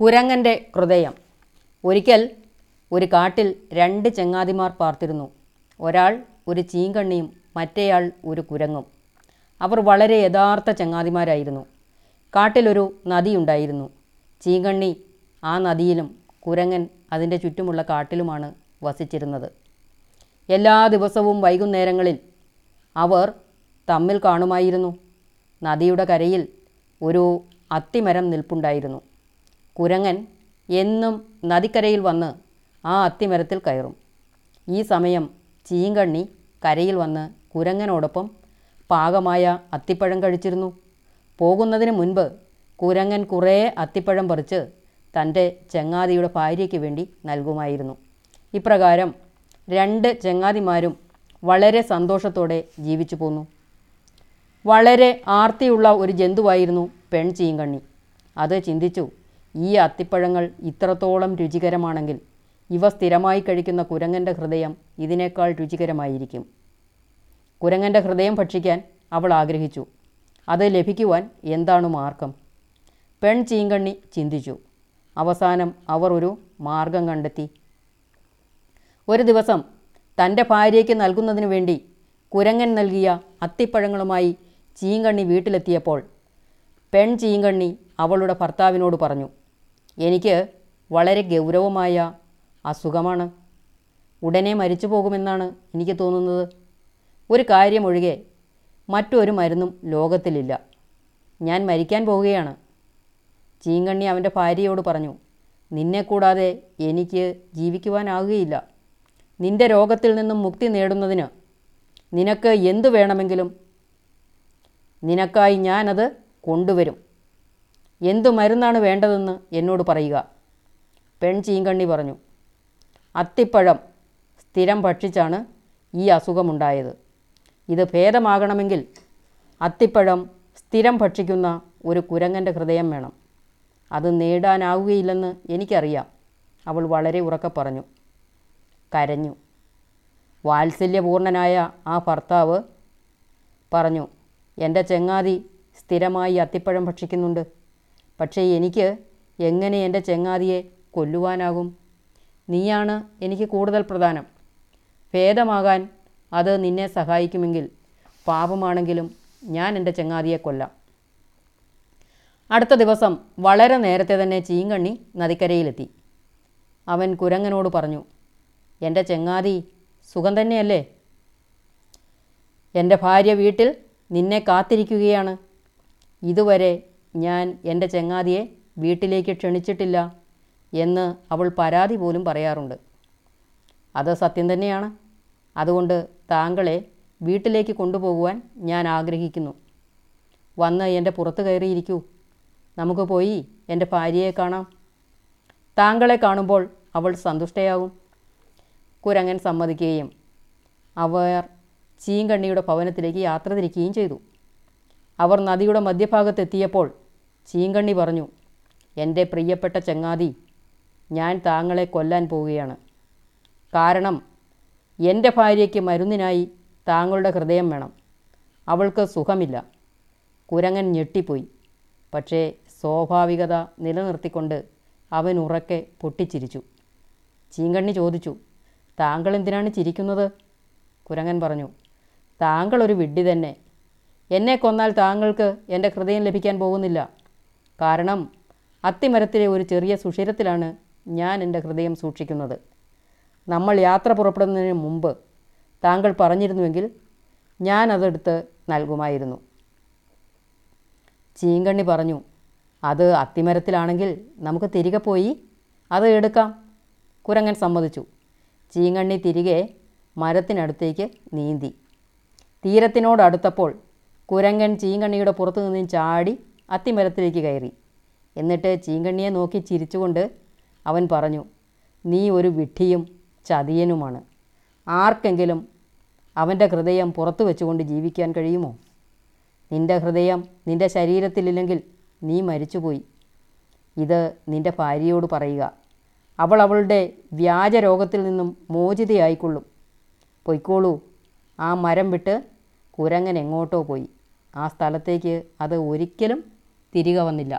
കുരങ്ങന്റെ ഹൃദയം. ഒരിക്കൽ ഒരു കാട്ടിൽ രണ്ട് ചെങ്ങാതിമാർ പാർത്തിരുന്നു. ഒരാൾ ഒരു ചീങ്കണ്ണിയും മറ്റേയാൾ ഒരു കുരങ്ങും. അവർ വളരെ യഥാർത്ഥ ചങ്ങാതിമാരായിരുന്നു. കാട്ടിലൊരു നദിയുണ്ടായിരുന്നു ചീങ്കണ്ണി ആ നദിയിലും കുരങ്ങൻ അതിന്റെ ചുറ്റുമുള്ള കാട്ടിലുമാണ് വസിച്ചിരുന്നത്. എല്ലാ ദിവസവും വൈകുന്നേരങ്ങളിൽ അവർ തമ്മിൽ കാണുമായിരുന്നു. നദിയുടെ കരയിൽ ഒരു അത്തിമരം നിൽപ്പുണ്ടായിരുന്നു. കുരങ്ങൻ എന്നും നദിക്കരയിൽ വന്ന് ആ അത്തിമരത്തിൽ കയറും. ഈ സമയം ചീങ്കണ്ണി കരയിൽ വന്ന് കുരങ്ങനോടൊപ്പം പാകമായ അത്തിപ്പഴം കഴിച്ചിരുന്നു. പോകുന്നതിന് മുൻപ് കുരങ്ങൻ കുറേ അത്തിപ്പഴം പറിച്ച് തന്റെ ചെങ്ങാതിയുടെ ഭാര്യയ്ക്ക് വേണ്ടി നൽകുമായിരുന്നു. ഇപ്രകാരം രണ്ട് ചെങ്ങാതിമാരും വളരെ സന്തോഷത്തോടെ ജീവിച്ചു പോന്നു. വളരെ ആർത്തിയുള്ള ഒരു ജന്തുവായിരുന്നു പെൺ ചീങ്കണ്ണി അത് ചിന്തിച്ചു ഈ അത്തിപ്പഴങ്ങൾ ഇത്രത്തോളം രുചികരമാണെങ്കിൽ ഇവ സ്ഥിരമായി കഴിക്കുന്ന കുരങ്ങന്റെ ഹൃദയം ഇതിനേക്കാൾ രുചികരമായിരിക്കും. കുരങ്ങന്റെ ഹൃദയം ഭക്ഷിക്കാൻ അവൾ ആഗ്രഹിച്ചു. അത് ലഭിക്കുവാൻ എന്താണ് മാർഗം? പെൺ ചീങ്കണ്ണി ചിന്തിച്ചു. അവസാനം അവർ ഒരു മാർഗം കണ്ടെത്തി. ഒരു ദിവസം തന്റെ ഭാര്യയ്ക്ക് നൽകുന്നതിന് വേണ്ടി കുരങ്ങൻ നൽകിയ അത്തിപ്പഴങ്ങളുമായി ചീങ്കണ്ണി വീട്ടിലെത്തിയപ്പോൾ പെൺ ചീങ്കണ്ണി അവളുടെ ഭർത്താവിനോട് പറഞ്ഞു എനിക്ക് വളരെ ഗൗരവമായ അസുഖമാണ്. ഉടനെ മരിച്ചു പോകുമെന്നാണ് എനിക്ക് തോന്നുന്നത്. ഒരു കാര്യമൊഴികെ മറ്റൊരു മരുന്നും ലോകത്തിലില്ല. ഞാൻ മരിക്കാൻ പോവുകയാണ്. ചീങ്കണ്ണി അവന്റെ ഭാര്യയോട് പറഞ്ഞു നിന്നെ കൂടാതെ എനിക്ക് ജീവിക്കുവാനാകുകയില്ല. നിന്റെ രോഗത്തിൽ നിന്നും മുക്തി നേടുന്നതിന് നിനക്ക് എന്തു വേണമെങ്കിലും നിനക്കായി ഞാനത് കൊണ്ടുവരും. എന്തു മരുന്നാണ് വേണ്ടതെന്ന് എന്നോട് പറയുക. പെൺ ചീങ്കണ്ണി പറഞ്ഞു അത്തിപ്പഴം സ്ഥിരം ഭക്ഷിച്ചാണ് ഈ അസുഖമുണ്ടായത്. ഇത് ഭേദമാകണമെങ്കിൽ അത്തിപ്പഴം സ്ഥിരം ഭക്ഷിക്കുന്ന ഒരു കുരങ്ങന്റെ ഹൃദയം വേണം. അത് നേടാനാവുകയില്ലെന്ന് എനിക്കറിയാം അവൾ വളരെ ഉറക്കെ പറഞ്ഞു. കരഞ്ഞു. വാത്സല്യപൂർണനായ ആ ഭർത്താവ് പറഞ്ഞു എന്റെ ചെങ്ങാതി സ്ഥിരമായി അത്തിപ്പഴം ഭക്ഷിക്കുന്നുണ്ട്. പക്ഷേ എനിക്ക് എങ്ങനെ എന്റെ ചെങ്ങാതിയെ കൊല്ലുവാനാകും? നീയാണ് എനിക്ക് കൂടുതൽ പ്രധാനം. ഭേദമാകാൻ അത് നിന്നെ സഹായിക്കുമെങ്കിൽ പാപമാണെങ്കിലും ഞാൻ എന്റെ ചെങ്ങാതിയെ കൊല്ലാം. അടുത്ത ദിവസം വളരെ നേരത്തെ തന്നെ ചീങ്കണ്ണി നദിക്കരയിലെത്തി. അവൻ കുരങ്ങനോട് പറഞ്ഞു എന്റെ ചെങ്ങാതി സുഖം തന്നെയല്ലേ? എന്റെ ഭാര്യ വീട്ടിൽ നിന്നെ കാത്തിരിക്കുകയാണ്. ഇതുവരെ ഞാൻ എന്റെ ചെങ്ങാതിയെ വീട്ടിലേക്ക് ക്ഷണിച്ചിട്ടില്ല എന്ന് അവൾ പരാതി പോലും പറയാറുണ്ട്. അത് സത്യം തന്നെയാണ്. അതുകൊണ്ട് താങ്കളെ വീട്ടിലേക്ക് കൊണ്ടുപോകുവാൻ ഞാൻ ആഗ്രഹിക്കുന്നു. വന്ന് എന്റെ പുറത്ത് കയറിയിരിക്കൂ. നമുക്ക് പോയി എന്റെ ഭാര്യയെ കാണാം. താങ്കളെ കാണുമ്പോൾ അവൾ സന്തുഷ്ടയാകും. കുരങ്ങൻ സമ്മതിക്കുകയും അവർ ചീങ്കണ്ണിയുടെ ഭവനത്തിലേക്ക് യാത്ര തിരിക്കുകയും ചെയ്തു. അവർ നദിയുടെ മധ്യഭാഗത്തെത്തിയപ്പോൾ ചീങ്കണ്ണി പറഞ്ഞു എന്റെ പ്രിയപ്പെട്ട ചങ്ങാതി ഞാൻ താങ്കളെ കൊല്ലാൻ പോവുകയാണ്. കാരണം എന്റെ ഭാര്യയ്ക്ക് മരുന്നിനായി താങ്കളുടെ ഹൃദയം വേണം. അവൾക്ക് സുഖമില്ല. കുരങ്ങൻ ഞെട്ടിപ്പോയി. പക്ഷേ സ്വാഭാവികത നിലനിർത്തിക്കൊണ്ട് അവൻ ഉറക്കെ പൊട്ടിച്ചിരിച്ചു. ചീങ്കണ്ണി ചോദിച്ചു താങ്കൾ എന്തിനാണ് ചിരിക്കുന്നത്? കുരങ്ങൻ പറഞ്ഞു താങ്കളൊരു വിഡ്ഢി തന്നെ. എന്നെ കൊന്നാൽ താങ്കൾക്ക് എന്റെ ഹൃദയം ലഭിക്കാൻ പോകുന്നില്ല. കാരണം അത്തിമരത്തിലെ ഒരു ചെറിയ സുഷിരത്തിലാണ് ഞാൻ എന്റെ ഹൃദയം സൂക്ഷിക്കുന്നത്. നമ്മൾ യാത്ര പുറപ്പെടുന്നതിന് മുമ്പ് താങ്കൾ പറഞ്ഞിരുന്നുവെങ്കിൽ ഞാൻ അതെടുത്ത് നൽകുമായിരുന്നു. ചീങ്കണ്ണി പറഞ്ഞു അത് അത്തിമരത്തിലാണെങ്കിൽ നമുക്ക് തിരികെ പോയി അത് എടുക്കാം കുരങ്ങൻ സമ്മതിച്ചു. ചീങ്കണ്ണി തിരികെ മരത്തിനടുത്തേക്ക് നീന്തി. തീരത്തിനോടടുത്തപ്പോൾ കുരങ്ങൻ ചീങ്കണ്ണിയുടെ പുറത്തു നിന്നും ചാടി അത്തിമരത്തിലേക്ക് കയറി. എന്നിട്ട് ചീങ്കണ്ണിയെ നോക്കി ചിരിച്ചുകൊണ്ട് അവൻ പറഞ്ഞു നീ ഒരു വിഡ്ഢിയും ചതിയനുമാണ്. ആർക്കെങ്കിലും അവന്റെ ഹൃദയം പുറത്തു വെച്ചുകൊണ്ട് ജീവിക്കാൻ കഴിയുമോ? നിന്റെ ഹൃദയം നിന്റെ ശരീരത്തിലില്ലെങ്കിൽ നീ മരിച്ചുപോയി. ഇത് നിന്റെ ഭാര്യയോട് പറയുക. അവൾ അവളുടെ വ്യാജ രോഗത്തിൽ നിന്നും മോചിതയായിക്കൊള്ളും. പൊയ്ക്കോളൂ. ആ മരം വിട്ട് കുരങ്ങൻ എങ്ങോട്ടോ പോയി. ആ സ്ഥലത്തേക്ക് അത് ഒരിക്കലും തിരികെ വന്നില്ല.